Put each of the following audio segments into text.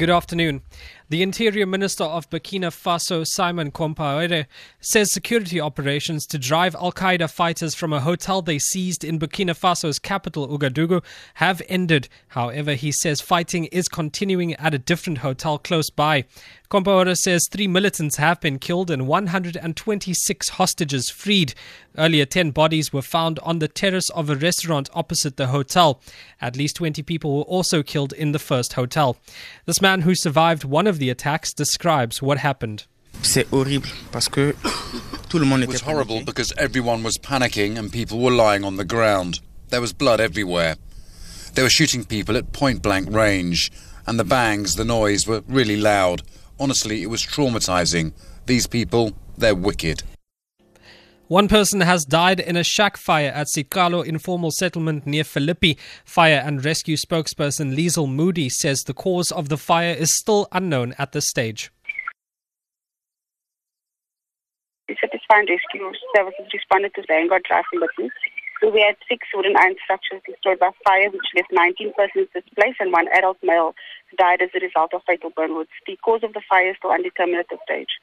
Good afternoon. The Interior Minister of Burkina Faso, Simon Compaore, says security operations to drive Al Qaeda fighters from a hotel they seized in Burkina Faso's capital, Ouagadougou, have ended. However, he says fighting is continuing at a different hotel close by. Compaore says three militants have been killed and 126 hostages freed. Earlier, 10 bodies were found on the terrace of a restaurant opposite the hotel. At least 20 people were also killed in the first hotel. This man who survived one of the attacks describes what happened. C'est horrible parce que tout le monde It was horrible because everyone was panicking and people were lying on the ground. There was blood everywhere. They were shooting people at point blank range, and the bangs, the noise were really loud. Honestly, it was traumatizing. These people, they're wicked. One person has died in a shack fire at Sikalo informal settlement near Philippi. Fire and rescue spokesperson Liesel Moody says the cause of the fire is still unknown at this stage. The Satisfying Rescue Services responded to the Vanguard drafting buttons. So we had six wooden iron structures destroyed by fire, which left 19 persons displaced, and one adult male died as a result of fatal burn wounds. The cause of the fire is still undetermined at this stage.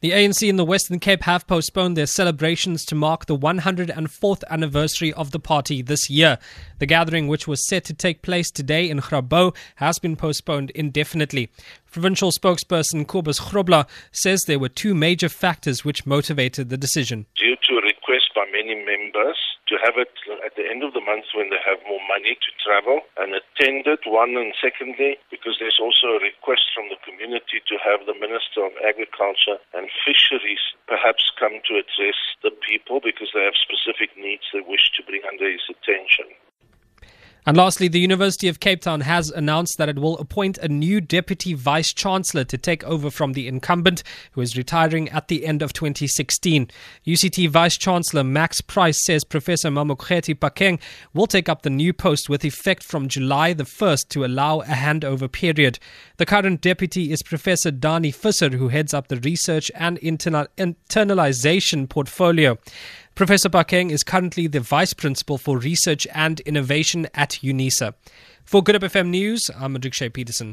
The ANC in the Western Cape have postponed their celebrations to mark the 104th anniversary of the party this year. The gathering, which was set to take place today in Grabouw, has been postponed indefinitely. Provincial spokesperson Kobus Grobler says there were two major factors which motivated the decision. due to requests by many members have it at the end of the month when they have more money to travel and attend it, one, and secondly, because there's also a request from the community to have the Minister of Agriculture and Fisheries perhaps come to address the people because they have specific needs they wish to bring under his attention. And lastly, the University of Cape Town has announced that it will appoint a new deputy vice chancellor to take over from the incumbent, who is retiring at the end of 2016. UCT vice chancellor Max Price says Professor Mamokgethi Phakeng will take up the new post with effect from July the 1st to allow a handover period. The current deputy is Professor Danie Visser, who heads up the research and interna- internalization portfolio. Professor Phakeng is currently the Vice Principal for Research and Innovation at UNISA. For Good Hope FM News, I'm Madrik Shea Peterson.